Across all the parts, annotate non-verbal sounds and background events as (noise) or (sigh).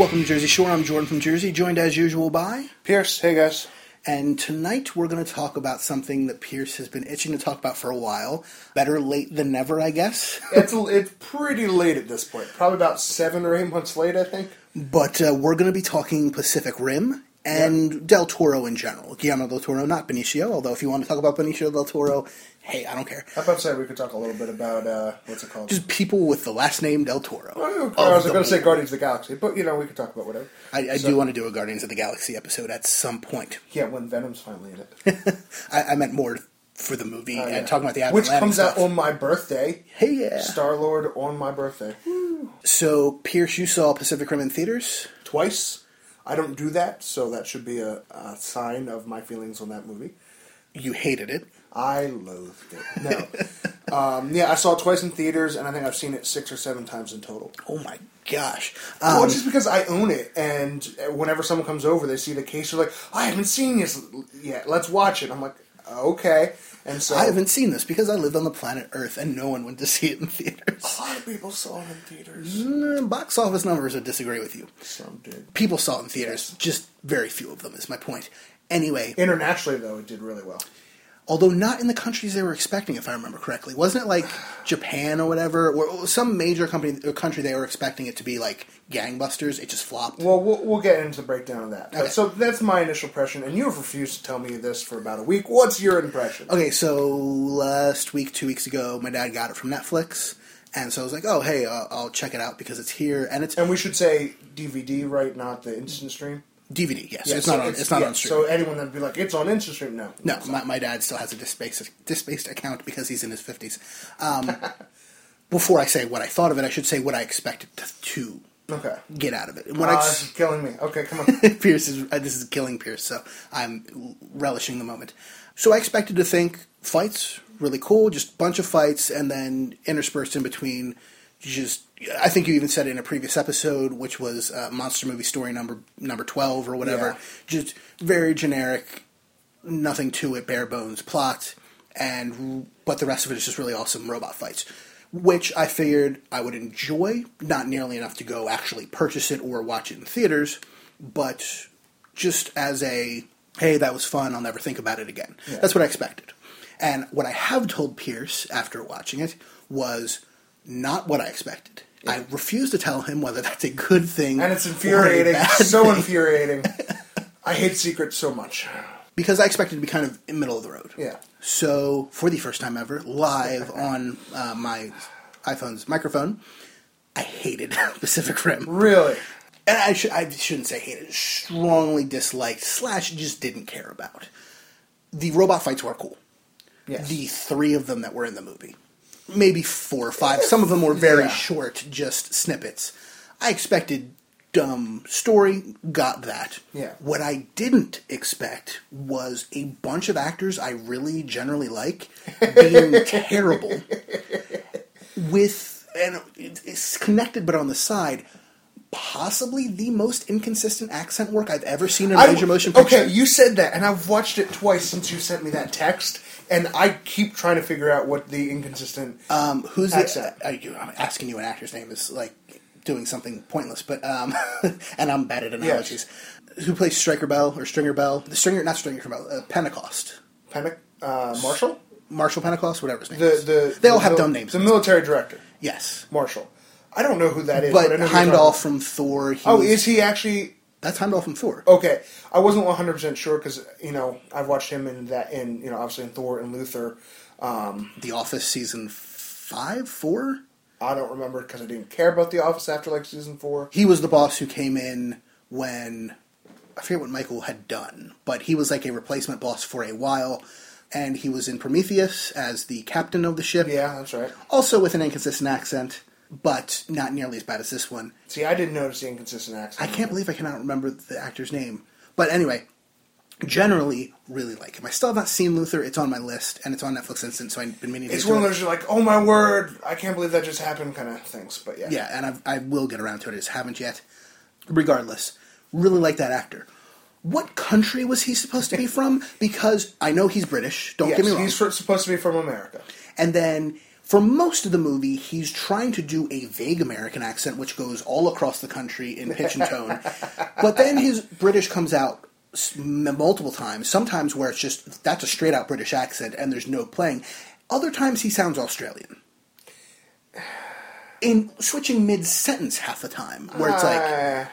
Welcome to Jersey Shore. I'm Jordan from Jersey, joined as usual by. Pierce, hey guys. And tonight we're going to talk about something that Pierce has been itching to talk about for a while. Better late than never, I guess. (laughs) It's it's pretty late at this point. Probably about seven or eight months late, I think. but uh, we're going to be talking Pacific Rim and Del Toro in general. Guillermo del Toro, not Benicio, although if you want to talk about Benicio del Toro, hey, I don't care. About say we could talk a little bit about uh, what's it called? Just people with the last name Del Toro. Oh, I was going to say. Guardians of the Galaxy, but you know we could talk about whatever. I, I So- do want to do a Guardians of the Galaxy episode at some point. Yeah, when Venom's finally in it. (laughs) I, I meant more for the movie yeah. and talking about the Adam which Atlantic comes stuff. out on my birthday. Hey, yeah. Star Lord on my birthday. So, Pierce, you saw Pacific Rim in theaters. Twice. I don't do that, so that should be a, a sign of my feelings on that movie. You hated it. I loathed it. No. um, yeah, I saw it twice in theaters, and I think I've seen it six or seven times in total. Oh my gosh. well, Um, just because I own it, and whenever someone comes over, they see the case, they're like, "I haven't seen this yet. Let's watch it." I'm like, "Okay." And so I haven't seen this because I lived on the planet Earth and no one went to see it in theaters. A lot of people saw it in theaters. Mm, Box office numbers would disagree with you. Some did. People saw it in theaters, just very few of them, is my point. Anyway, Internationally, though, it did really well. Although not in the countries they were expecting, if I remember correctly. Wasn't it like Japan or whatever? Or some major company or country they were expecting it to be like gangbusters? It just flopped. Well, we'll, we'll get into the breakdown of that. Okay. So that's my initial impression, and you have refused to tell me this for about a week. What's your impression? Okay, so last week, two weeks ago, my dad got it from Netflix, and so I was like, "Oh, hey, uh, I'll check it out because it's here and it's And we should say DVD, right? Not the instant stream. DVD. Yes, Yeah, it's so not on. It's, not yeah, on stream. So anyone that'd be like, "It's on instant stream," no, no, my, my dad still has a disbased disbased account because he's in his fifties. Um, (laughs) before I say what I thought of it, I should say what I expected to, to Okay. get out of it. What Uh, I this is killing me. Okay, come on. (laughs) Pierce is uh, this is killing Pierce, so I'm relishing the moment. So I expected to think fights really cool, just bunch of fights, and then interspersed in between, just I think you even said it in a previous episode, which was uh, monster movie story number number twelve or whatever, Yeah. just very generic, nothing to it, bare bones plot, and but the rest of it is just really awesome robot fights. Which I figured I would enjoy, not nearly enough to go actually purchase it or watch it in theaters, but just as a hey, that was fun, I'll never think about it again. That's what I expected. And what I have told Pierce after watching it was not what I expected. I refuse to tell him whether that's a good thing and it's infuriating. So thing, infuriating. I hate secrets so much. because I expected to be kind of in the middle of the road. Yeah. So, for the first time ever, live (laughs) on uh, my iPhone's microphone, I hated (laughs) Pacific Rim. Really. And I, should, I shouldn't say hated, strongly disliked, slash just didn't care about. The robot fights were cool. Yes. The three of them that were in the movie. Maybe four or five. Some of them were very Yeah. short, just snippets. I expected dumb story, got that. Yeah. What I didn't expect was a bunch of actors I really generally like being (laughs) terrible with and it's connected but on the side possibly the most inconsistent accent work I've ever seen in a I- major motion picture. Okay, you said that, and I've watched it twice since you sent me that text, and I keep trying to figure out what the inconsistent. um, who's accent. the, I, I'm asking you an actor's name is like doing something pointless, but um, (laughs) and I'm bad at analogies. Who plays Striker Bell or Stringer Bell? The Stringer, not Stringer Bell, uh, Pentecost, Panic, uh, Marshall, Marshall Pentecost, whatever his name the is. the they all the have mil- dumb names. The military director, yes, Marshall. I don't know who that is, but I know who you're Heimdall from Thor. Oh, was- is he actually? That's Heimdall from Thor. Okay, I wasn't one hundred percent sure because you know I've watched him in that in you know obviously in Thor and Luther. Um, The Office season five, four. I don't remember because I didn't care about The Office after like season four. He was the boss who came in when I forget what Michael had done, but he was like a replacement boss for a while. and he was in Prometheus as the captain of the ship. Yeah, that's right. Also with an inconsistent accent, but not nearly as bad as this one. See, I didn't notice the inconsistent I can't believe I cannot remember the actor's name. But anyway, generally, really like him. I still have not seen Luther. It's on my list, and it's on Netflix Instant, so I've been meaning to It's one of those you're like, oh my word, I can't believe that just happened kind of things. But yeah, Yeah, and I've, I will get around to it. I just haven't yet. Regardless, really like that actor. What country was he supposed to be from? (laughs) Because I know he's British. Don't yes, get me wrong. he's supposed to be from America. And then for most of the movie, he's trying to do a vague American accent, which goes all across the country in pitch and tone. (laughs) but then his British comes out multiple times. Sometimes where it's just that's a straight out British accent and there's no playing. Other times he sounds Australian. In switching mid sentence half the time, where it's like, Uh,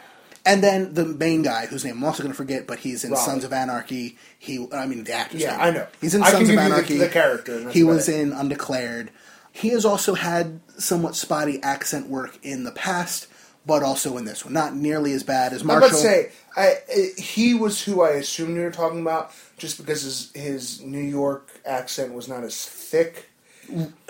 and then the main guy, whose name I'm also going to forget, but he's in. Sons of Anarchy. He, I mean, the actor's Yeah, name. I know. He's in I Sons of you the- Anarchy. the character, He was it. in Undeclared. He has also had somewhat spotty accent work in the past, but also in this one. Not nearly as bad as Marshall. about to say, I, I, he was who I assumed you were talking about, just because his, his New York accent was not as thick,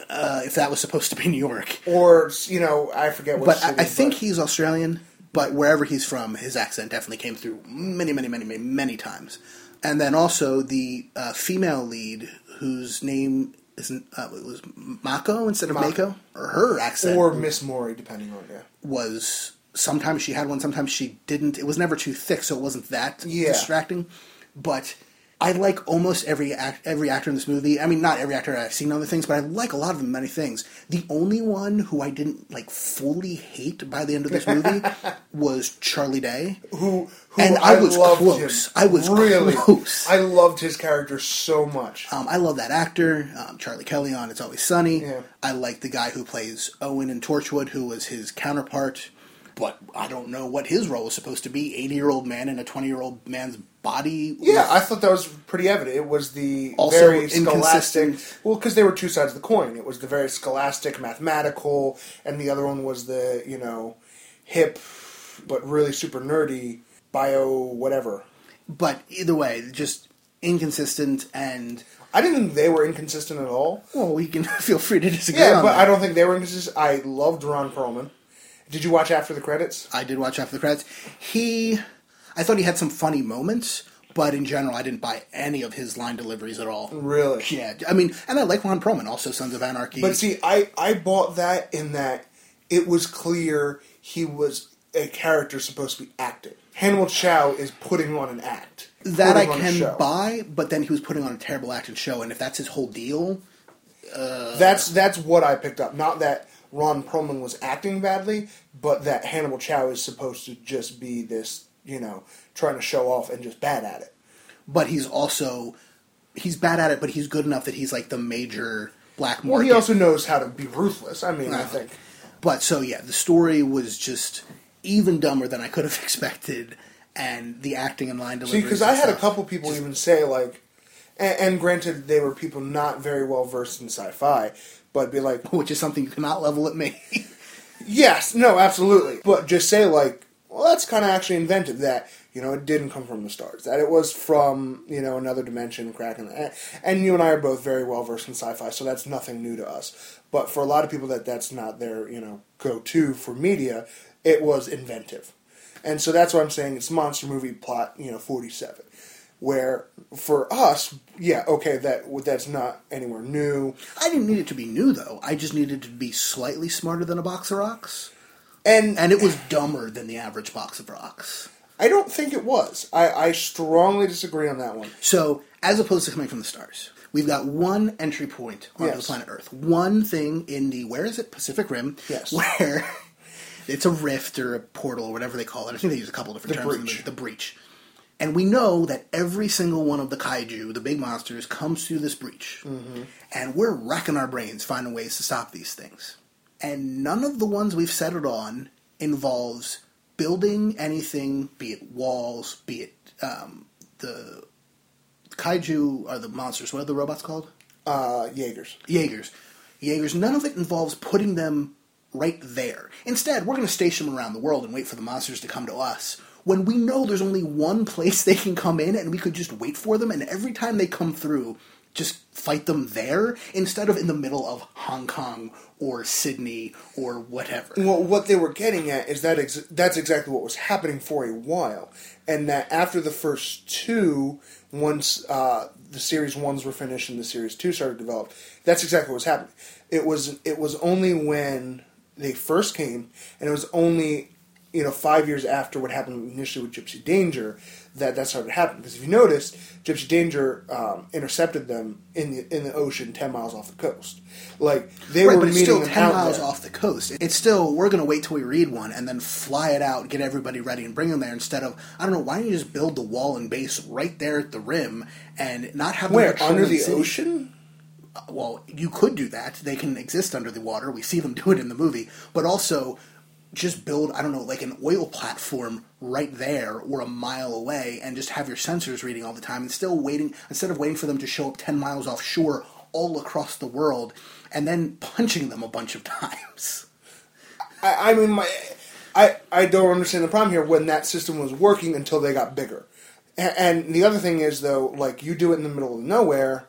uh, if that was supposed to be New York. or you know, I forget what. But I, I think but- he's Australian. But wherever he's from, his accent definitely came through many, many, many, many, many times. And then also the uh, female lead, whose name isn't uh, it was Mako instead of Mako. Mako, or her accent or Miss Mori, depending on yeah. was sometimes she had one, sometimes she didn't. It was never too thick, so it wasn't that Yeah. distracting. But I like almost every act, every actor in this movie. I mean, not every actor I've seen other things, but I like a lot of them. Many things. The only one who I didn't like fully hate by the end of this movie (laughs) was Charlie Day. Who, who And I was loved close. Him. I was really close. I loved his character so much. Um, I love that actor, um, Charlie Kelly on It's Always Sunny. Yeah. I like the guy who plays Owen in Torchwood, who was his counterpart. But I don't know what his role was supposed to be. Eighty-year-old man in a twenty-year-old man's body. Yeah, I thought that was pretty evident. It was the Also very scholastic. Well, because they were two sides of the coin. It was the very scholastic, mathematical, and the other one was the you know hip, but really super nerdy bio whatever. But either way, just inconsistent and I didn't think they were inconsistent at all. well, we can (laughs) feel free to disagree. Yeah, but that. I don't think they were inconsistent. I loved Ron Perlman. Did you watch after the credits? I did watch after the credits. He, I thought he had some funny moments, but in general, I didn't buy any of his line deliveries at all. Really? Yeah, I mean, and I like Ron Perlman, also Sons of Anarchy. But see, I, I bought that in that it was clear he was a character supposed to be acting. Hannibal Chau is putting on an act. that I putting on a can buy, but then he was putting on a terrible acting show, and if that's his whole deal, uh, That's that's what I picked up. Not that Ron Perlman was acting badly, but that Hannibal Chau is supposed to just be this, you know, trying to show off and just bad at it. but he's also he's bad at it, but he's good enough that he's like the major black market. Well, he also knows how to be ruthless. I mean, I think. But so yeah, the story was just even dumber than I could have (laughs) expected, and the acting and line See, delivery. because I had a couple people even say like, and, and granted, they were people not very well versed in sci-fi, but be like, (laughs) which is something you cannot level at me. (laughs) yes, no, absolutely, but just say like, well, that's kind of actually inventive. That you know, it didn't come from the stars. That it was from you know another dimension, cracking. And, and you and I are both very well versed in sci-fi, so that's nothing new to us. But for a lot of people, that that's not their you know go-to for media. It was inventive, and so that's why I'm saying it's monster movie plot. You know, forty-seven. Where for us, yeah, okay, that that's not anywhere new. I didn't need it to be new though. I just needed it to be slightly smarter than a box of rocks, And and it was dumber than the average box of rocks. I don't think it was. I, I strongly disagree on that one. So, as opposed to coming from the stars, we've got one entry point onto Yes. the planet Earth. One thing in the where is it Pacific Rim? Yes. Where (laughs) it's a rift or a portal or whatever they call it. I think they use a couple different The terms. breach. The, the breach. And we know that every single one of the kaiju, the big monsters, comes through this breach. Mm-hmm. And we're racking our brains finding ways to stop these things. And none of the ones we've settled on involves building anything, be it walls, be it um, the kaiju are the monsters. What are the robots called? Uh, Jaegers. Jaegers. Jaegers. None of it involves putting them right there. Instead, we're going to station them around the world and wait for the monsters to come to us. When we know there's only one place they can come in, and we could just wait for them, and every time they come through, just fight them there instead of in the middle of Hong Kong or Sydney or whatever. Well, what they were getting at is that ex- that's exactly what was happening for a while, and that after the first two, once uh, the series ones were finished and the series two started to develop, that's exactly what was happening. It was it was only when they first came, and it was only you know five years after what happened initially with Gypsy Danger that that started happening. Because if you noticed, Gypsy Danger um, intercepted them in the in the ocean ten miles off the coast. Like they Right, were but it's meeting still ten miles there. off the coast. It's still we're going to wait till we read one and then fly it out, get everybody ready, and bring them there. Instead of I don't know, why don't you just build the wall and base right there at the rim and not have them Where under the city? ocean? well, you could do that. They can exist under the water. We see them (laughs) do it in the movie. But also, just build, I don't know, like an oil platform right there or a mile away and just have your sensors reading all the time and still waiting, instead of waiting for them to show up 10 miles offshore all across the world and then punching them a bunch of (laughs) times. I, I mean, my, I I don't understand the problem here when that system was working until they got bigger. A- And the other thing is though, like you do it in the middle of nowhere,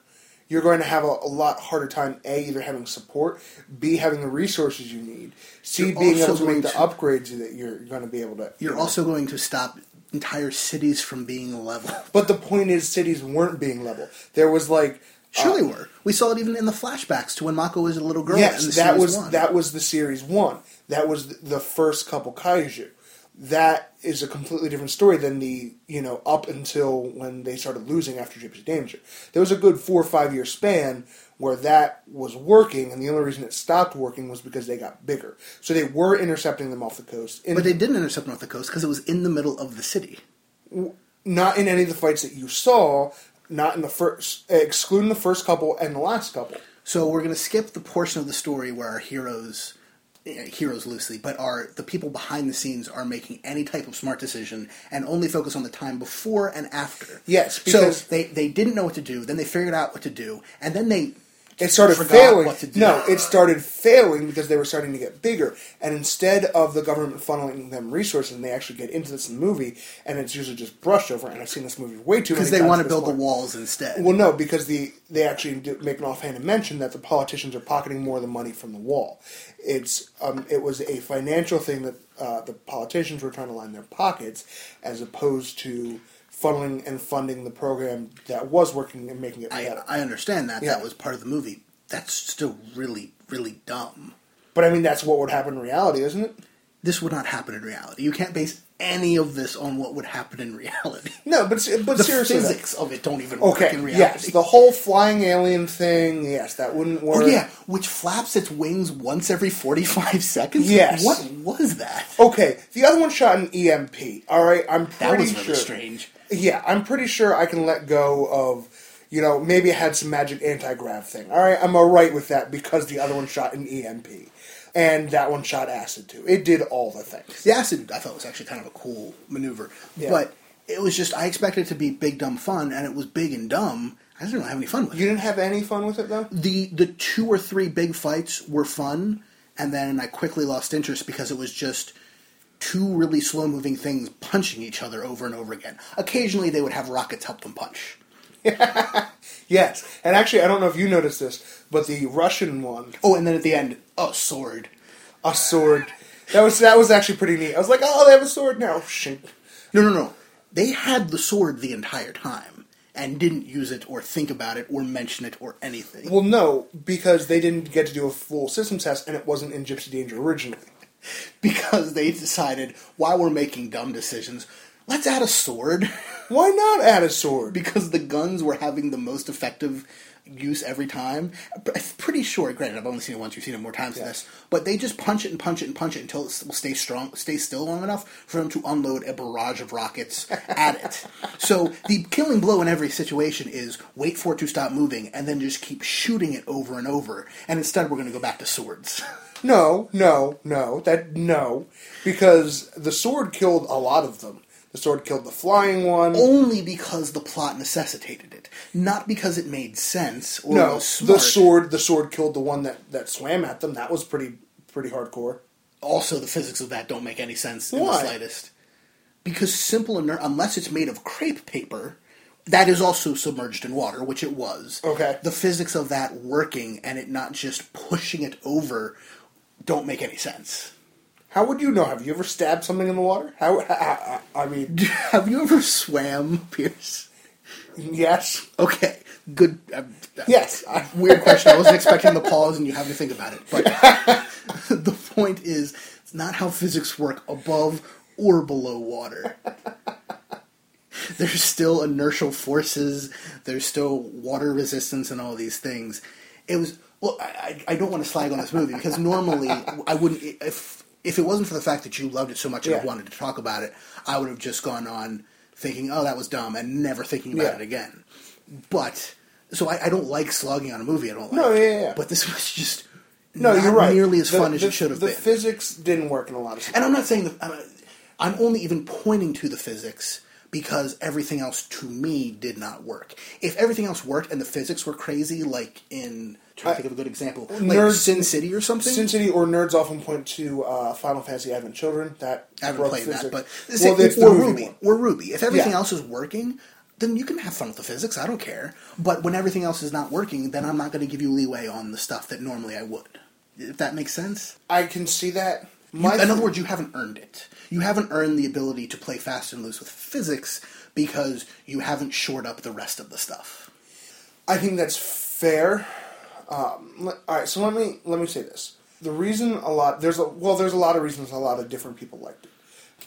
you're going to have a, a lot harder time. A, either having support, B, having the resources you need, C, You're being able to make the to- upgrades that you're going to be able to. You're know. also going to stop entire cities from being level. (laughs) But the point is, cities weren't being level. There was like. Surely uh, were. We saw it even in the flashbacks to when Mako was a little girl. Yes, that was one. that was the series one. That was the first couple kaiju. That is a completely different story than the you know up until when they started losing after Gypsy Danger. There was a good four or five year span where that was working, and the only reason it stopped working was because they got bigger. So they were intercepting them off the coast, in, But they didn't intercept them off the coast because it was in the middle of the city. not in any of the fights that you saw. Not in the first, excluding the first couple and the last couple. So we're going to skip the portion of the story where our heroes, heroes loosely, but are the people behind the scenes are making any type of smart decision and only focus on the time before and after. Yes, so because- they they didn't know what to do, then they figured out what to do, and then they it started failing. what to do. No, it started failing because they were starting to get bigger. And instead of the government funneling them resources, and they actually get into this movie, and it's usually just brushed over. And I've seen this movie way too many because they want to build the walls instead. Well, no, because the they actually make an offhand mention that the politicians are pocketing more of the money from the wall. It's um, it was a financial thing that uh, the politicians were trying to line their pockets, as opposed to funneling and funding the program that was working and making it I, better. I understand that Yeah. that was part of the movie. That's still really really dumb. but I mean, that's what would happen in reality, isn't it? This would not happen in reality. You can't base any of this on what would happen in reality. (laughs) No, but but the seriously, though. physics of it don't even work in reality. yes, the whole flying alien thing, yes, that wouldn't oh, work. Oh yeah, which flaps its wings once every forty-five (laughs) seconds. Yes. What was that? Okay, the other one shot an EMP. All right, I'm pretty that was really sure. strange. Yeah, I'm pretty sure I can let go of. You know, maybe it had some magic anti grav thing. All right, I'm alright with that because the other one shot an EMP, and that one shot acid too. It did all the things. The acid, I thought was actually kind of a cool maneuver, Yeah. but it was just I expected it to be big dumb fun, and it was big and dumb. I didn't really have any fun with You it. You didn't have any fun with it though. The the two or three big fights were fun, and then I quickly lost interest because it was just two really slow moving things punching each other over and over again. Occasionally, they would have rockets help them punch. (laughs) Yes, and actually, I don't know if you noticed this, but the Russian one, Oh, and then at the end, a sword. a sword. That was that was actually pretty neat. I was like, oh, they have a sword now. Shink. No, no, no. They had the sword the entire time and didn't use it or think about it or mention it or anything. Well, no, because they didn't get to do a full systems test, and it wasn't in Gypsy Danger originally. (laughs) Because they decided, while we're making dumb decisions, let's add a sword. (laughs) Why not add a sword? because the guns were having the most effective use every time. I'm pretty sure, granted, I've only seen it once, you've seen it more times than this, but they just punch it and punch it and punch it until it will stay strong, stay still long enough for them to unload a barrage of rockets (laughs) at it. So the killing blow in every situation is wait for it to stop moving and then just keep shooting it over and over. And instead, we're going to go back to swords. (laughs) No, no, no. That no, because the sword killed a lot of them. The sword killed the flying one. Only because the plot necessitated it, not because it made sense or no, the sword. The sword killed the one that that swam at them. That was pretty pretty hardcore. also the physics of that don't make any sense in the slightest. Because simple iner- unless it's made of crepe paper, that is also submerged in water, which it was. Okay. The physics of that working and it not just pushing it over don't make any sense. How would you know? Have you ever stabbed something in the water? How? (laughs) I, I mean, (laughs) Have you ever swam, Pierce? Yes, Okay, good. Uh, yes. I, weird question. I wasn't expecting the pause, and you have to think about it. But (laughs) the point is, it's not how physics work above or below water. There's still inertial forces. There's still water resistance, and all these things. It was. Well, I, I I don't want to slag on this movie because normally I wouldn't. If if it wasn't for the fact that you loved it so much and Yeah. wanted to talk about it, I would have just gone on thinking, "Oh, that was dumb," and never thinking about Yeah. it again. But so I, I don't like slogging on a movie. I don't like. No, yeah, yeah. But this (laughs) was just no, not you're right. nearly as The- fun as the- it should have been. the physics didn't work in a lot of. and I'm not saying that I'm, I'm only even pointing to the physics because everything else to me did not work. If everything else worked and the physics were crazy, like in trying to think of a good example, like Nerds- Sin City or something. Sin City or nerds often point to uh, Final Fantasy Advent Children. That I haven't played that, physics. but well, or RWBY one. or RWBY. If everything Yeah. else is working, then you can have fun with the physics. I don't care. But when everything else is not working, then I'm not going to give you leeway on the stuff that normally I would. If that makes sense. I can see that. You- in other words, you haven't earned it. You haven't earned the ability to play fast and loose with physics because you haven't shored up the rest of the stuff. I think that's fair. Um, all right, so let me let me say this. The reason a lot there's a well there's a lot of reasons a lot of different people liked it.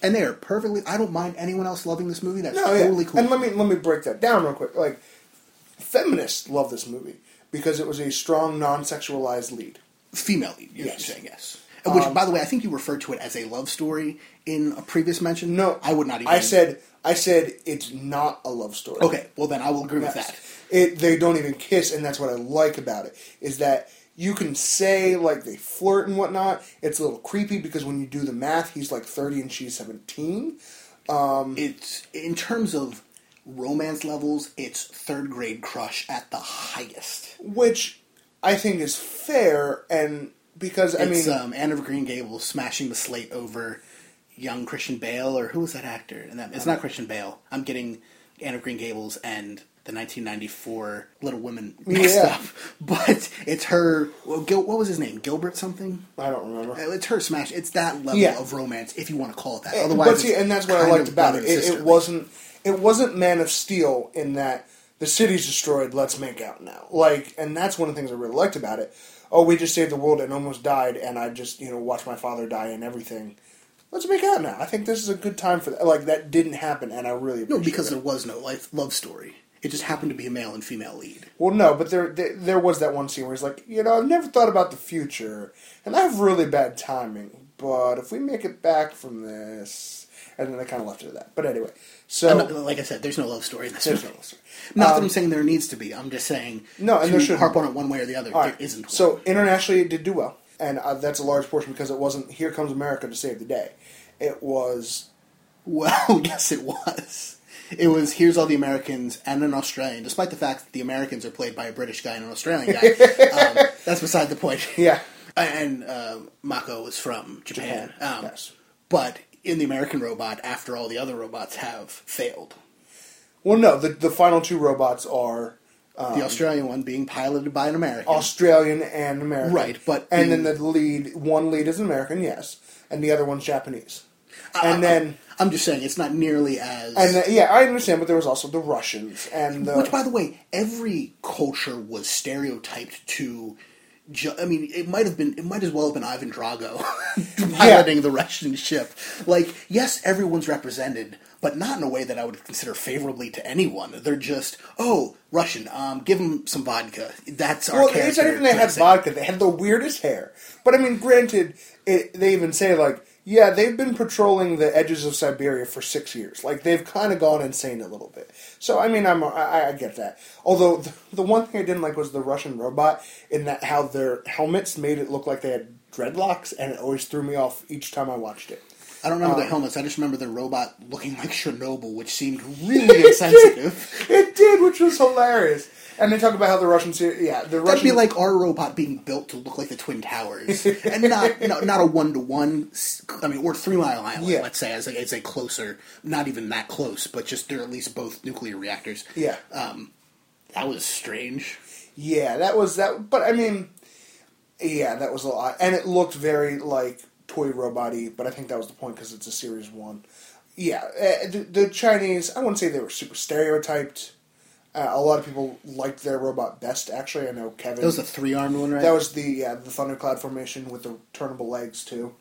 And they are perfectly. I don't mind anyone else loving this movie. That's No, yeah. totally cool. And let me let me break that down real quick. Like feminists love this movie because it was a strong non-sexualized lead. Female lead, you're Yes. saying yes. Which, um, by the way, I think you referred to it as a love story in a previous mention. No, I would not even. I said I said it's not a love story. Okay, well then I will agree with that. It they don't even kiss, and that's what I like about it is that you can say like they flirt and whatnot. It's a little creepy because when you do the math, he's like thirty and she's seventeen. Um, it's in terms of romance levels, it's third grade crush at the highest. which I think is fair, and because I it's mean, um, Anne of Green Gables smashing the slate over young Christian Bale, or who was that actor? And that it's not Christian Bale. I'm getting Anne of Green Gables and the 1994 Little Women mixed Yeah. up. (laughs) But it's her. Well, Gil, what was his name? Gilbert something. I don't remember. Uh, It's her smash. It's that level Yeah. of romance, if you want to call it that. Eh, Otherwise, but see, and that's what I liked about it. It, it wasn't. It wasn't Man of Steel in that the city's destroyed. Let's make out now. Like, and that's one of the things I really liked about it. Oh, we just saved the world and almost died, and I just you know watched my father die and everything. Let's make out now. I think this is a good time for that. Like that didn't happen, and I really No, because it. there was no life love story. It just happened to be a male and female lead. Well, no, but there, there there was that one scene where he's like, you know, I've never thought about the future, and I have really bad timing. But if we make it back from this, and then they kind of left it at that. But anyway, so not- like I said, there's no love story in this There's movie. no love story. Not that Um, I'm saying there needs to be. I'm just saying No, and there shouldn't harp on it one way or the other. all there right. isn't. One. So internationally, it did do well, and uh, that's a large portion because it wasn't "Here Comes America" to save the day. It was (laughs) well, yes, it was. It was here's all the Americans and an Australian, despite the fact that the Americans are played by a British guy and an Australian guy. (laughs) um, that's beside the point. yeah, And uh, Mako was from Japan. Japan, Um, yes. But in the American robot, after all the other robots have failed, Well, no, the the final two robots are Um, the Australian one being piloted by an American. Australian and American, Right, but and in- then the lead one lead is American, yes, and the other one's Japanese, Uh, and then. I'm just saying it's not nearly as. And uh, yeah, I understand, but there was also the Russians and the Which, by the way, every culture was stereotyped to. Ju- I mean, it might have been. It might as well have been Ivan Drago (laughs) piloting the Russian ship. Like, yes, everyone's represented, but not in a way that I would consider favorably to anyone. They're just, oh, Russian. Um, give them some vodka. That's our well, character. it's not even they had vodka; they had the weirdest hair. But I mean, granted, it, they even say like, yeah, they've been patrolling the edges of Siberia for six years. Like they've kind of gone insane a little bit. So I mean, I'm I, I get that. Although the, the one thing I didn't like was the Russian robot in that how their helmets made it look like they had dreadlocks, and it always threw me off each time I watched it. I don't remember Um, the helmets. I just remember the robot looking like Chernobyl, which seemed really (laughs) insensitive. It did, which was hilarious. And they talk about how the Russians, yeah, the That'd be like our robot being built to look like the Twin Towers, (laughs) and not not, not a one to one. I mean, or Three Mile Island, Yeah. let's say, as a, as a closer, not even that close, but just they're at least both nuclear reactors. yeah, That was strange. yeah. That was that, but I mean, yeah, that was a lot, and it looked very like toy robot-y, But I think that was the point because it's a series one. Yeah, uh, the, the Chinese. I wouldn't say they were super stereotyped. Uh, a lot of people liked their robot best. Actually, I know Kevin. That was a three armed one, right? That was the yeah, the thundercloud formation with the turnable legs too.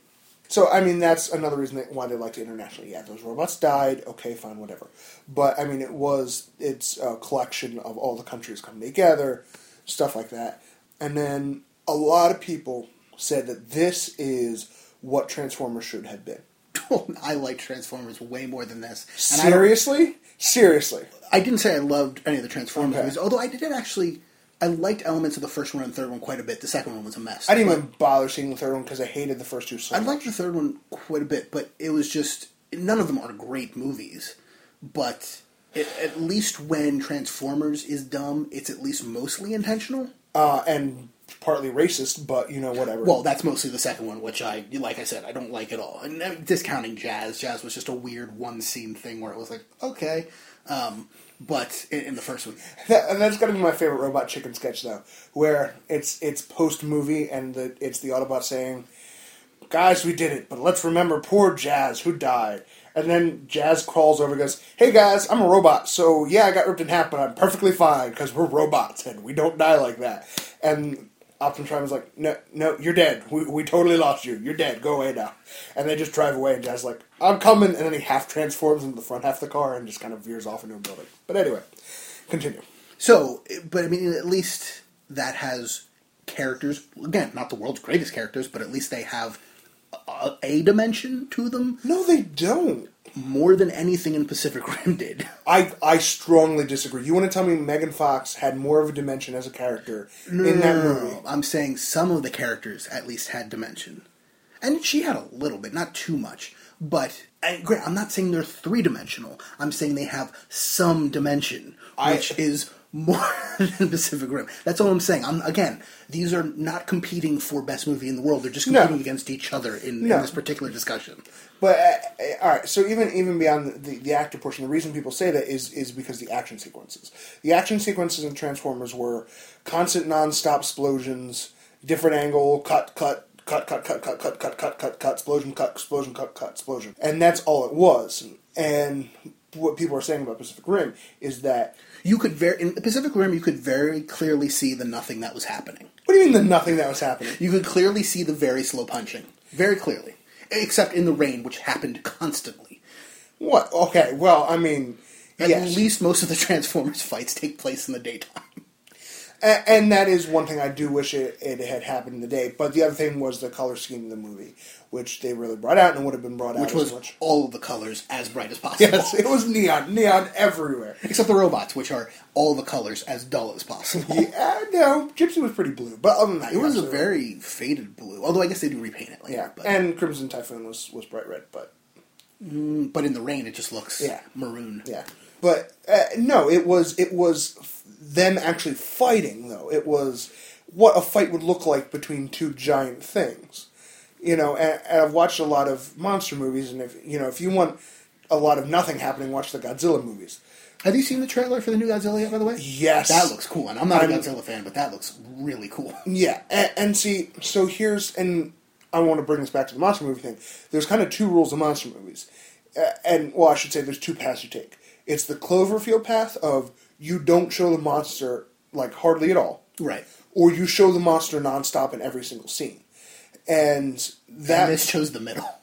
So I mean that's another reason that, why they liked it internationally. Yeah, those robots died. Okay, fine, whatever. But I mean it was it's a collection of all the countries coming together, stuff like that. And then a lot of people said that this is what Transformers should have been. (laughs) I like Transformers way more than this. And I Seriously, seriously. I didn't say I loved any of the Transformers Okay. movies, although I did actually. I liked elements of the first one and third one quite a bit. The second one was a mess. I didn't even bother seeing the third one because I hated the first two so I much. liked the third one quite a bit, but it was just none of them are great movies. But it, at least when Transformers is dumb, it's at least mostly intentional. uh, and partly racist, but you know whatever. Well, that's mostly the second one, which I, like I said, I don't like at all. And uh, discounting Jazz, Jazz was just a weird one scene thing where it was like, okay. Um, but in, in the first one, (laughs) That, and that's got to be my favorite Robot Chicken sketch, though, where it's it's post movie and the, it's the Autobot saying, "Guys, we did it, but let's remember poor Jazz who died." And then Jazz crawls over and goes, "Hey guys, I'm a robot, so yeah, I got ripped in half, but I'm perfectly fine because we're robots and we don't die like that." And Optimus Prime is like, "No, no, you're dead. We, we totally lost you. You're dead. Go away now." And they just drive away, and Jazz's like, "I'm coming," and then he half transforms into the front half of the car and just kind of veers off into a building. But anyway, continue. So, but I mean, at least that has characters. Again, not the world's greatest characters, but at least they have a, a dimension to them No, they don't. More than anything in Pacific (laughs) Rim did. I I strongly disagree. You want to tell me Megan Fox had more of a dimension as a character in that movie? I'm saying some of the characters at least had dimension, and she had a little bit, not too much. But I, great, I'm not saying they're three dimensional. I'm saying they have some dimension, I- which is more (laughs) than Pacific Rim. That's all I'm saying. I'm again, these are not competing for best movie in the world. They're just No. competing against each other in, No. in this particular discussion. But uh, uh, all right, so even even beyond the, the actor portion, the reason people say that is is because the action sequences. The action sequences in Transformers were constant non-stop explosions, different angle, cut, cut, cut, cut, cut, cut, cut, cut, cut, cut, cut, explosion, cut, explosion, cut, cut, explosion, and that's all it was. And what people are saying about Pacific Rim is that You could very in the Pacific Rim, you could very clearly see the nothing that was happening. what do you mean the nothing that was happening? You could clearly see the very slow punching, very clearly, except in the rain, which happened constantly. What? Okay, well, I mean, At yes. least most of the Transformers fights take place in the daytime. And that is one thing I do wish it, it had happened in the day. But the other thing was the color scheme of the movie, which they really brought out and would have been brought out Which as was much. all of the colors as bright as (laughs) possible. Yes, it was neon, neon everywhere. Except the robots, which are all the colors as dull as possible. Yeah, no, Gypsy was pretty blue, but other than that, It was a very faded blue, although I guess they do repaint it later. yeah. But, And Crimson Typhoon was was bright red, but but in the rain, it just looks Yeah. maroon. yeah, but uh, no, it was it was them actually fighting though. It was what a fight would look like between two giant things. you know, and, and I've watched a lot of monster movies, and if you know, if you want a lot of nothing happening, watch the Godzilla movies. Have you seen the trailer for the new Godzilla yet, by the way? Yes. That looks cool, and I'm not a I'm- Godzilla fan, but that looks really cool. (laughs) Yeah, and, and see, so here's, and I want to bring this back to the monster movie thing. There's kind of two rules of monster movies, uh, and well, I should say there's two paths you take. It's the Cloverfield path of you don't show the monster like hardly at all, Right. or you show the monster nonstop in every single scene, and that and this chose the middle. (laughs)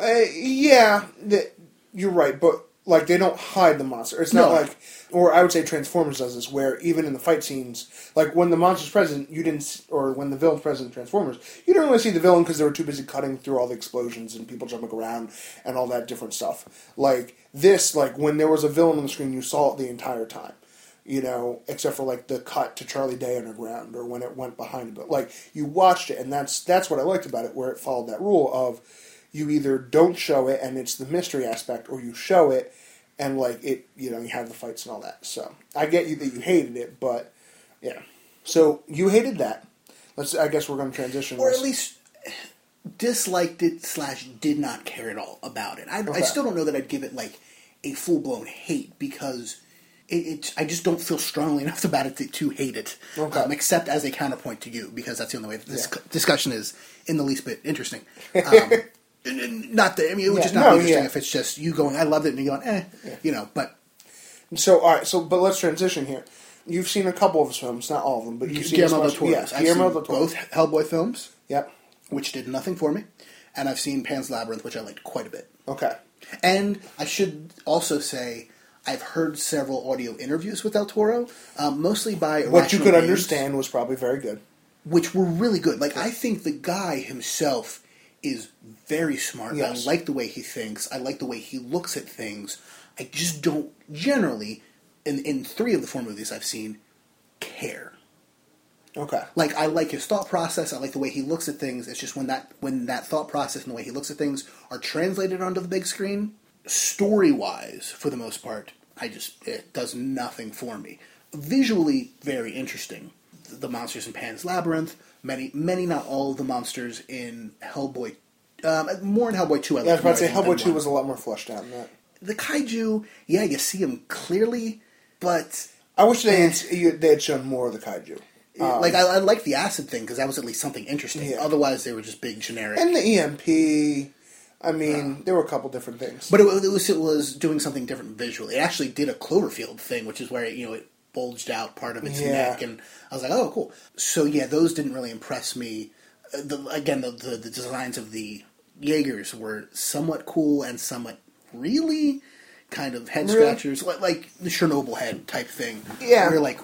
Uh, yeah, that you're right, but like they don't hide the monster. It's not No. like, or I would say Transformers does this, where even in the fight scenes, like when the monster's present, you didn't, or when the villain's present in Transformers, you didn't really see the villain because they were too busy cutting through all the explosions and people jumping around and all that different stuff. Like this, like when there was a villain on the screen, you saw it the entire time. You know, except for like the cut to Charlie Day underground or when it went behind it. But like you watched it, and that's that's what I liked about it, where it followed that rule of you either don't show it and it's the mystery aspect, or you show it and like it, you know, you have the fights and all that. So I get you that you hated it, but yeah. So you hated that. Let's. I guess we're going to transition. or this. at least disliked it slash did not care at all about it. I, I still don't know that I'd give it like a full blown hate because it, it I just don't feel strongly (laughs) enough about it to, to hate it. Okay. Um, except as a counterpoint to you because that's the only way this Yeah. discussion is in the least bit interesting. Um, (laughs) not that I mean it would Yeah, just not no, be interesting yeah. if it's just you going I loved it and you going eh you know but So all right. So but let's transition here. You've seen a couple of his films, not all of them, but you've seen Guillermo del Toro. Yes, Guillermo del Toro. both Hellboy films, Yep. which did nothing for me, and I've seen Pan's Labyrinth, which I liked quite a bit. Okay. And I should also say I've heard several audio interviews with Del Toro, um, mostly by What you could Games, understand was probably very good. which were really good. Like I think the guy himself is very smart. Yes. I like the way he thinks. I like the way he looks at things. I just don't generally, in in three of the four movies I've seen, care. Okay. like I like his thought process. I like the way he looks at things. It's just when that when that thought process and the way he looks at things are translated onto the big screen, story wise, for the most part, I just it does nothing for me. Visually, very interesting. The monsters in Pan's Labyrinth, many, many, not all of the monsters in Hellboy. Um, more in Hellboy two. I, Yeah, I was about to say liked more than Hellboy Two one. was a lot more fleshed out than that. the kaiju. Yeah, you see them clearly, but I wish they had, you- they had shown more of the kaiju. like I, I like the acid thing because that was at least something interesting. Um, Yeah. Otherwise, they were just big generic. And the EMP. I mean, there were a couple different things. But it, it was it was doing something different visually. It actually did a Cloverfield thing, which is where it, you know it bulged out part of its Yeah. neck, and I was like, oh, cool. So yeah, those didn't really impress me. Uh, The, again, the, the the designs of the Jaegers were somewhat cool and somewhat really kind of head Really? scratchers, like, like the Chernobyl head type thing. Yeah. you're like.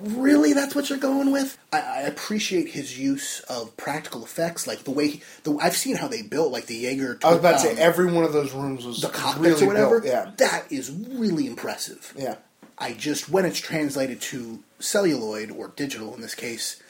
Really, that's what you're going with? I, I appreciate his use of practical effects, like the way he, the, I've seen how they built, like the Jaeger. I was about to say every one of those rooms was the cockpits really or whatever. Built. Yeah, That is really impressive. yeah. I just when it's translated to celluloid or digital in this case,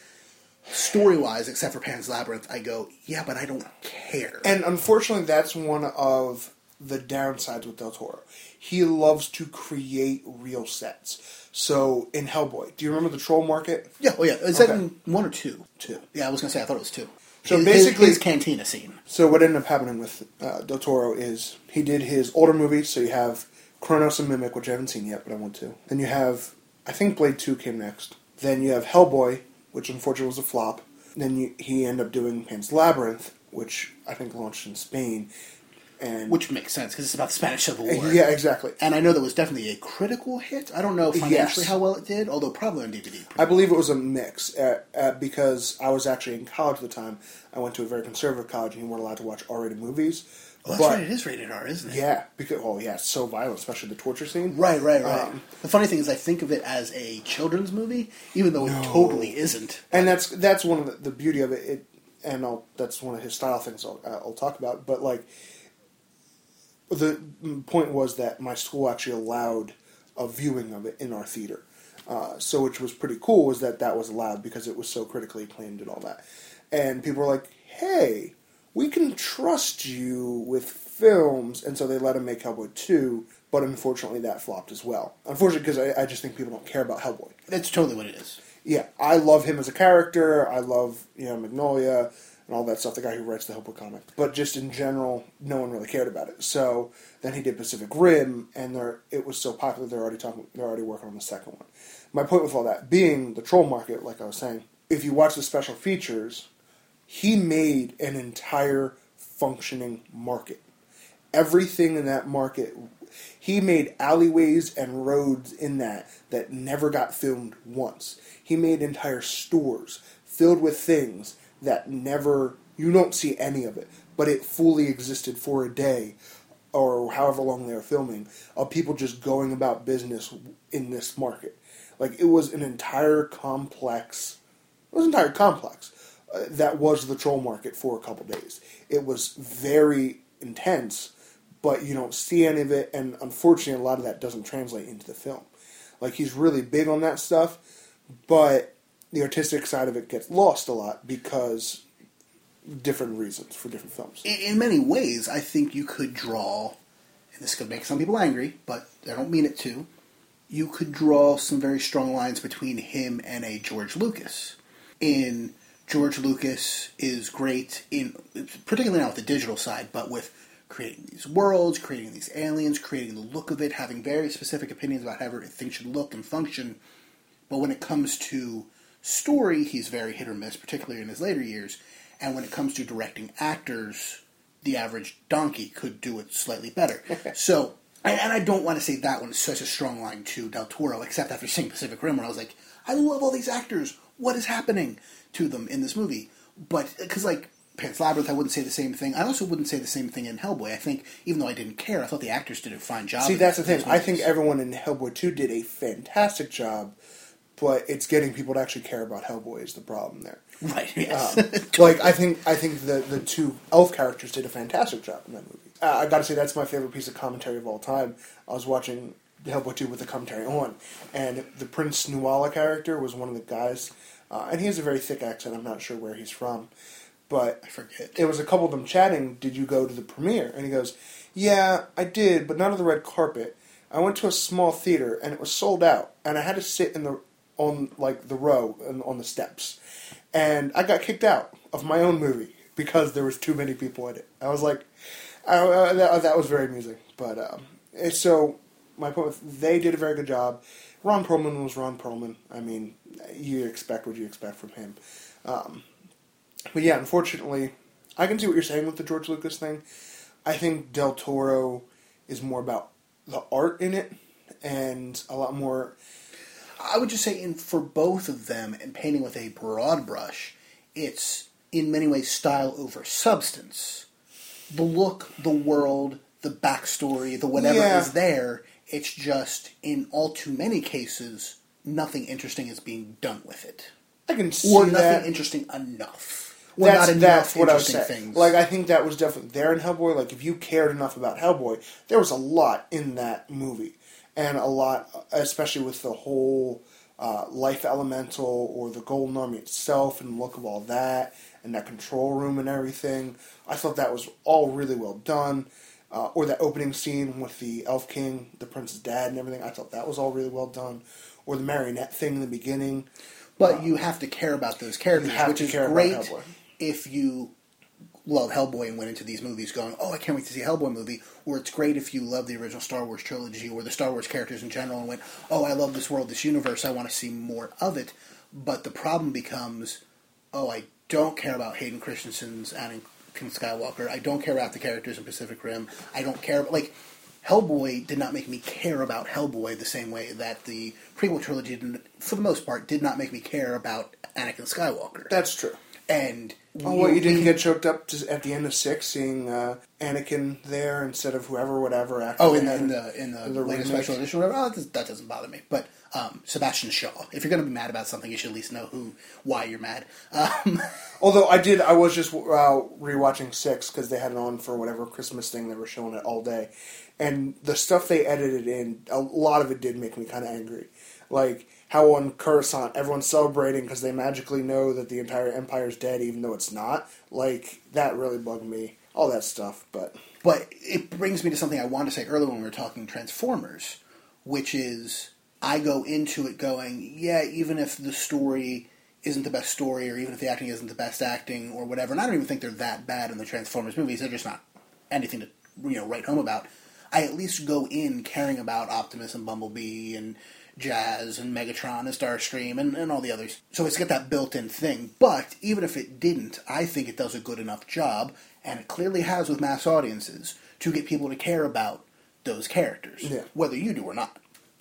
story wise, except for Pan's Labyrinth, I go, yeah, but I don't care. And unfortunately, that's one of the downsides with Del Toro. He loves to create real sets. So in Hellboy, do you remember the troll market? yeah, oh yeah, is that Okay. in one or two? Two. Yeah, I was gonna say I thought it was two. So His- basically- his, his cantina scene. So what ended up happening with uh, Del Toro is he did his older movies. So you have Cronos and Mimic, which I haven't seen yet, but I want to. Then you have, I think Blade Two came next. Then you have Hellboy, which unfortunately was a flop. Then you, he ended up doing Pan's Labyrinth, which I think launched in Spain. And Which makes sense because it's about the Spanish Civil War. yeah, exactly. And I know that was definitely a critical hit. I don't know financially Yes. how well it did, although probably on DVD. I believe it was a mix uh, uh, because I was actually in college at the time. I went to a very conservative college, and you weren't allowed to watch R-rated movies. Oh, that's But- right. It is rated R, isn't it? Yeah, because oh yeah, it's so violent, especially the torture scene. Right, right, right. Um, the funny thing is, I think of it as a children's movie, even though it totally isn't. and that's that's one of the, the beauty of it. it and I'll, that's one of his style things I'll, uh, I'll talk about. But like, the point was that my school actually allowed a viewing of it in our theater. Uh, so which was pretty cool was that that was allowed because it was so critically acclaimed and all that. And people were like, "Hey, we can trust you with films," and so they let him make Hellboy two. But unfortunately, that flopped as well. Unfortunately, because I, I just think people don't care about Hellboy That's totally what it is. yeah, I love him as a character. I love you know Mignola and all that stuff. The guy who writes the Hellboy comic, but just in general, no one really cared about it. So then he did Pacific Rim, and they're, it was so popular. They're already talking. They're already working on the second one. My point with all that being the troll market, like I was saying, if you watch the special features, he made an entire functioning market. Everything in that market, he made alleyways and roads in that that never got filmed once. He made entire stores filled with things that never, you don't see any of it, but it fully existed for a day or however long they were filming of people just going about business in this market. Like it was an entire complex, it was an entire complex that was the troll market for a couple days. It was very intense, but you don't see any of it, and unfortunately, a lot of that doesn't translate into the film. Like he's really big on that stuff, but the artistic side of it gets lost a lot because different reasons for different films. in, in many ways, I think you could draw, and this could make some people angry, but I don't mean it to. You could draw some very strong lines between him and a George Lucas. In George Lucas is great in, particularly not with the digital side, but with creating these worlds, creating these aliens, creating the look of it, having very specific opinions about how things should look and function. But when it comes to story, he's very hit or miss, particularly in his later years. And when it comes to directing actors, the average donkey could do it slightly better. (laughs) so, and, and I don't want to say that one is such a strong line to Del Toro, except after seeing Pacific Rim, where I was like, I love all these actors. What is happening to them in this movie? But because like Pan's Labyrinth, I wouldn't say the same thing. I also wouldn't say the same thing in Hellboy. I think even though I didn't care, I thought the actors did a fine job. See, that's the thing. I think everyone in Hellboy 2 did a fantastic job, but it's getting people to actually care about Hellboy is the problem there. (laughs) right. Yes. Um, (laughs) (laughs) like I think I think the the two elf characters did a fantastic job in that movie. Uh, I got to say that's my favorite piece of commentary of all time. I was watching Hellboy 2 with the commentary on, and the Prince Nuada character was one of the guys, uh, and he has a very thick accent. I'm not sure where he's from, but I forget. it was a couple of them chatting. Did you go to the premiere? And he goes, "Yeah, I did, but not on the red carpet. I went to a small theater and it was sold out, and I had to sit in the on like the row and on the steps, and I got kicked out of my own movie because there was too many people in it. I was like, I, uh, that, that was very amusing. But um, so my point, was, they did a very good job. Ron Perlman was Ron Perlman. I mean, you expect what you expect from him. Um, but yeah, unfortunately, I can see what you're saying with the George Lucas thing. I think Del Toro is more about the art in it and a lot more. I would just say, in for both of them, and painting with a broad brush, it's in many ways style over substance. The look, the world, the backstory, the whatever Yeah. is there. It's just in all too many cases, nothing interesting is being done with it, I can see or nothing that. interesting enough. Or that's not that's what I was saying. things. Like I think that was definitely there in Hellboy. Like if you cared enough about Hellboy, there was a lot in that movie, and a lot, especially with the whole uh, life elemental or the Golden Army itself and the look of all that and that control room and everything. I thought that was all really well done. Uh, or that opening scene with the Elf King, the prince's dad, and everything. I thought that was all really well done. Or the marionette thing in the beginning. But you have to care about those characters, which is great if you love Hellboy and went into these movies going, "Oh, I can't wait to see a Hellboy movie." Or it's great if you love the original Star Wars trilogy or the Star Wars characters in general and went, "Oh, I love this world, this universe. I want to see more of it." But the problem becomes, "Oh, I don't care about Hayden Christensen's Anakin Skywalker. I don't care about the characters in Pacific Rim. I don't care about like." Hellboy did not make me care about Hellboy the same way that the prequel trilogy, didn't, for the most part, did not make me care about Anakin Skywalker. That's true. and Oh, what, you didn't get choked up to, at the end of six, seeing uh, Anakin there instead of whoever, whatever actor. Oh, in the in the in the, in the latest special edition, or whatever. Oh, that doesn't bother me. But um, Sebastian Shaw. If you're going to be mad about something, you should at least know who, why you're mad. Um, (laughs) Although I did, I was just uh, rewatching six because they had it on for whatever Christmas thing they were showing it all day, and the stuff they edited in, a lot of it did make me kind of angry. Like how on Coruscant everyone's celebrating because they magically know that the entire empire's dead, even though it's not. Like that really bugged me. All that stuff, but But it brings me to something I wanted to say earlier when we were talking Transformers, which is I go into it going, yeah, even if the story isn't the best story, or even if the acting isn't the best acting, or whatever, and I don't even think they're that bad in the Transformers movies. They're just not anything to you know write home about. I at least go in caring about Optimus and Bumblebee and Jazz and Megatron and Starscream and, and all the others. So it's got that built-in thing. But even if it didn't, I think it does a good enough job, and it clearly has with mass audiences to get people to care about those characters, Yeah. whether you do or not.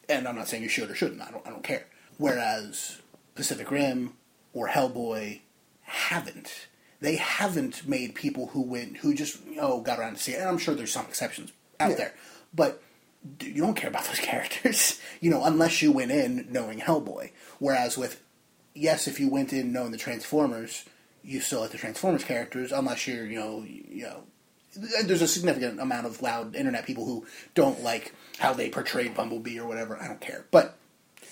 And I'm not saying you should or shouldn't. I don't. I don't care. Whereas Pacific Rim or Hellboy haven't. They haven't made people who went who just oh got around to see it. And I'm sure there's some exceptions out Yeah. there, but you don't care about those (laughs) characters, you know, unless you went in knowing Hellboy. Whereas with yes, if you went in knowing the Transformers, you still like the Transformers characters, unless you're you know you know. There's a significant amount of loud internet people who don't like how they portrayed Bumblebee or whatever. I don't care, but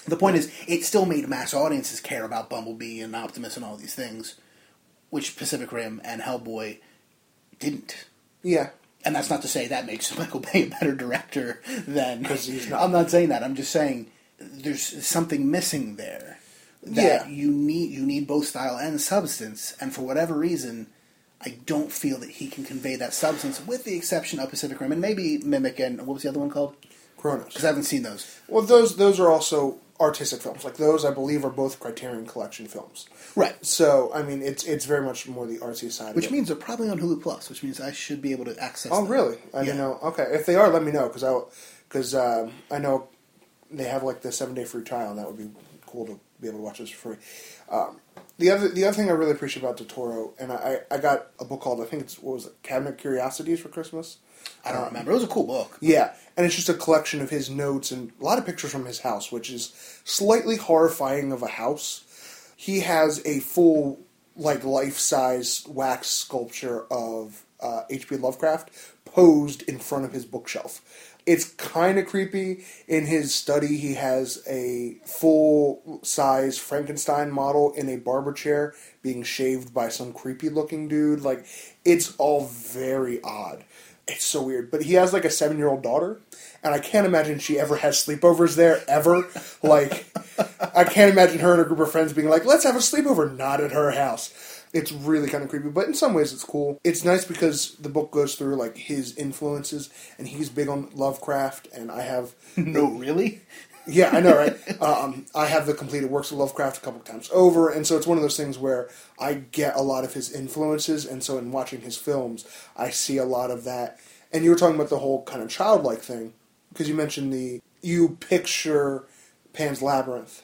the point is, it still made mass audiences care about Bumblebee and Optimus and all these things. which Pacific Rim and Hellboy didn't. Yeah, And that's not to say that makes (laughs) Michael Bay a better director than. 'Cause he's not. I'm not saying that. I'm just saying there's something missing there. That Yeah. you need you need both style and substance, and for whatever reason, I don't feel that he can convey that substance, with the exception of Pacific Rim and maybe Mimic and what was the other one called? Because I haven't seen those. Well, those those are also artistic films. Like those, I believe, are both Criterion Collection films. Right. So, I mean, it's it's very much more the artsy side. Which of it. means they're probably on Hulu Plus, which means I should be able to access. oh, them. really? I Yeah. know. Okay, if they are, let me know because I because um, I know they have like the seven day free trial, and that would be cool to be able to watch this for free. Um, the other the other thing I really appreciate about del Toro, and I, I got a book called I think it's what was it Cabinet Curiosities for Christmas. I don't remember. It was a cool book. Yeah, and it's just a collection of his notes and a lot of pictures from his house, which is slightly horrifying of a house. He has a full, like, life size wax sculpture of uh, H.P. Lovecraft posed in front of his bookshelf. It's kind of creepy. In his study, he has a full size Frankenstein model in a barber chair being shaved by some creepy looking dude. Like, it's all very odd. It's so weird. But he has like a seven year old daughter, and I can't imagine she ever has sleepovers there, ever. (laughs) like, I can't imagine her and a group of friends being like, let's have a sleepover, not at her house. It's really kind of creepy, but in some ways it's cool. It's nice because the book goes through like his influences, and he's big on Lovecraft, and I have (laughs) No, really? Yeah, I know, right? um, I have the completed works of Lovecraft a couple of times over, and so it's one of those things where I get a lot of his influences, and so in watching his films, I see a lot of that. And you were talking about the whole kind of childlike thing, because you mentioned the you picture Pan's Labyrinth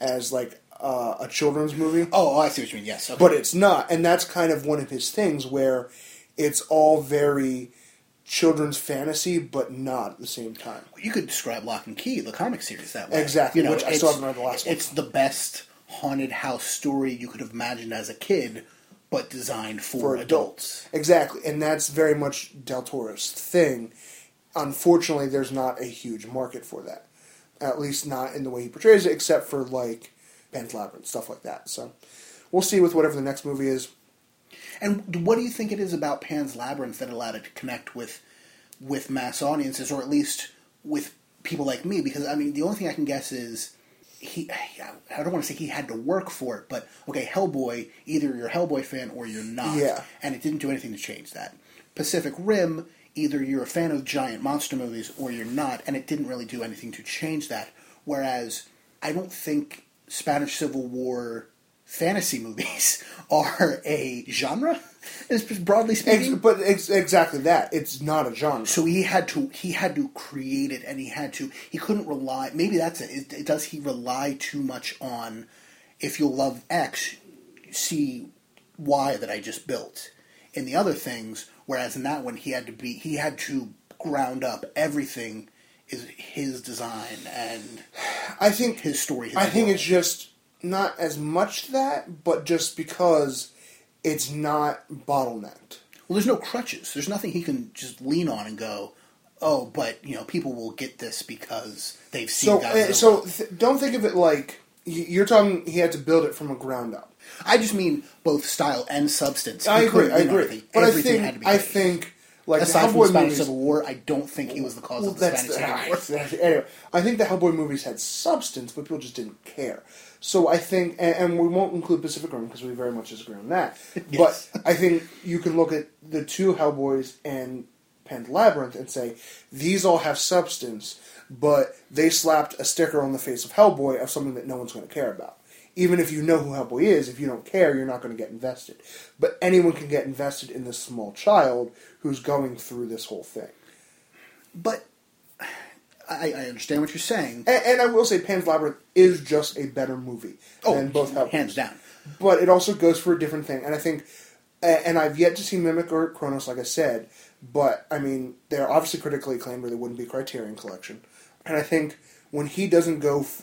as like uh, a children's movie, Oh, I see what you mean. Yes, okay. but it's not, and that's kind of one of his things where it's all very children's fantasy, but not at the same time. you could describe Locke and Key, the comic series, that way. Exactly, You know, which I still haven't read the last one. It's the best haunted house story you could have imagined as a kid, but designed for, For adults. Exactly, and that's very much Del Toro's thing. Unfortunately, there's not a huge market for that. At least not in the way he portrays it, except for like Pan's Labyrinth, stuff like that. So we'll see with whatever the next movie is. And what do you think it is about Pan's Labyrinth that allowed it to connect with with mass audiences, or at least with people like me? Because I mean, the only thing I can guess is he. I don't want to say he had to work for it, but okay, Hellboy. Either you're a Hellboy fan or you're not, Yeah. and it didn't do anything to change that. Pacific Rim. Either you're a fan of giant monster movies or you're not, and it didn't really do anything to change that. Whereas I don't think Spanish Civil War fantasy movies (laughs) are a genre, is broadly Ex- speaking. but it's exactly that. It's not a genre. so he had to he had to create it, and he had to he couldn't rely. Maybe that's it. Does he rely too much on if you'll love X, see Y that I just built in the other things? Whereas in that one, he had to be he had to ground up everything is his design and I think his story. His I think world. it's just not as much that, but just because it's not bottlenecked. Well, there's no crutches. There's nothing he can just lean on and go, "Oh, but you know, people will get this because they've seen." So, Godzilla." uh, so th- don't think of it like you're talking. He had to build it from a ground up. I just mean both style and substance. I agree. I agree. everything. But I Everything had to be I think like aside the from the Spanish movies. Civil War, I don't think he was the cause Well, of the Spanish the, Civil War. (laughs) anyway, I think the Hellboy movies had substance, but people just didn't care. So I think, and, and we won't include Pacific Rim because we very much disagree on that. (laughs) Yes. But I think you can look at the two Hellboys and Pan's Labyrinth and say these all have substance, but they slapped a sticker on the face of Hellboy of something that no one's going to care about. Even if you know who Hellboy is, if you don't care, you're not going to get invested. But anyone can get invested in this small child who's going through this whole thing. But I, I understand what you're saying. And, and I will say, Pan's Labyrinth is just a better movie Oh, than both Hellboys. hands down. But it also goes for a different thing, and I think, and I've yet to see Mimic or Cronos, like I said. But I mean, they're obviously critically acclaimed, or they wouldn't be Criterion Collection. And I think when he doesn't go f-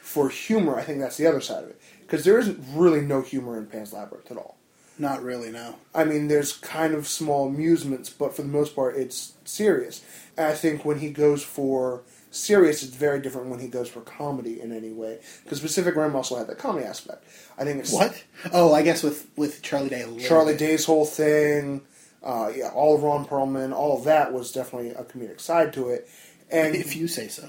for humor, I think that's the other side of it, because there isn't really no humor in Pan's Labyrinth at all. Not really, no. I mean, there's kind of small amusements, but for the most part, it's serious. And I think when he goes for serious, it's very different when he goes for comedy in any way. Because Pacific Rim also had that comedy aspect. I think it's What? Oh, I guess with with Charlie Day. A little Charlie bit. Day's whole thing, uh, yeah, all of Ron Perlman, all of that was definitely a comedic side to it. And If you say so.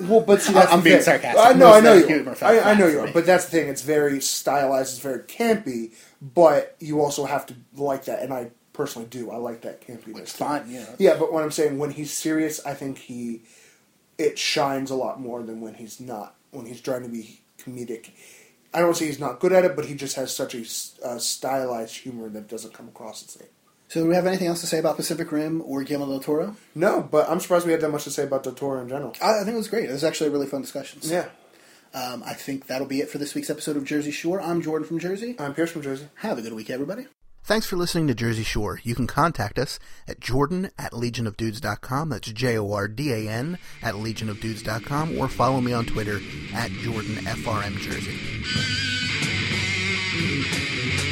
Well, but see, that's I'm being thing. sarcastic. I know, I know you are. I, I know you are. But that's the thing. It's very stylized. It's very campy. But you also have to like that, and I personally do. I like that campiness. It's fine, yeah. Yeah, but what I'm saying, when he's serious, I think he it shines a lot more than when he's not. When he's trying to be comedic, I don't say he's not good at it, but he just has such a uh, stylized humor that doesn't come across the same. So, do we have anything else to say about Pacific Rim or Guillermo del Toro? No, but I'm surprised we had that much to say about Del Toro in general. I, I think it was great. It was actually a really fun discussion. Yeah, Um, I think that'll be it for this week's episode of Jersey Shore. I'm Jordan from Jersey. I'm Pierce from Jersey. Have a good week, everybody. Thanks for listening to Jersey Shore. You can contact us at jordan at legionofdudes.com. That's J O R D A N at legionofdudes.com or follow me on Twitter at JordanFRMJersey.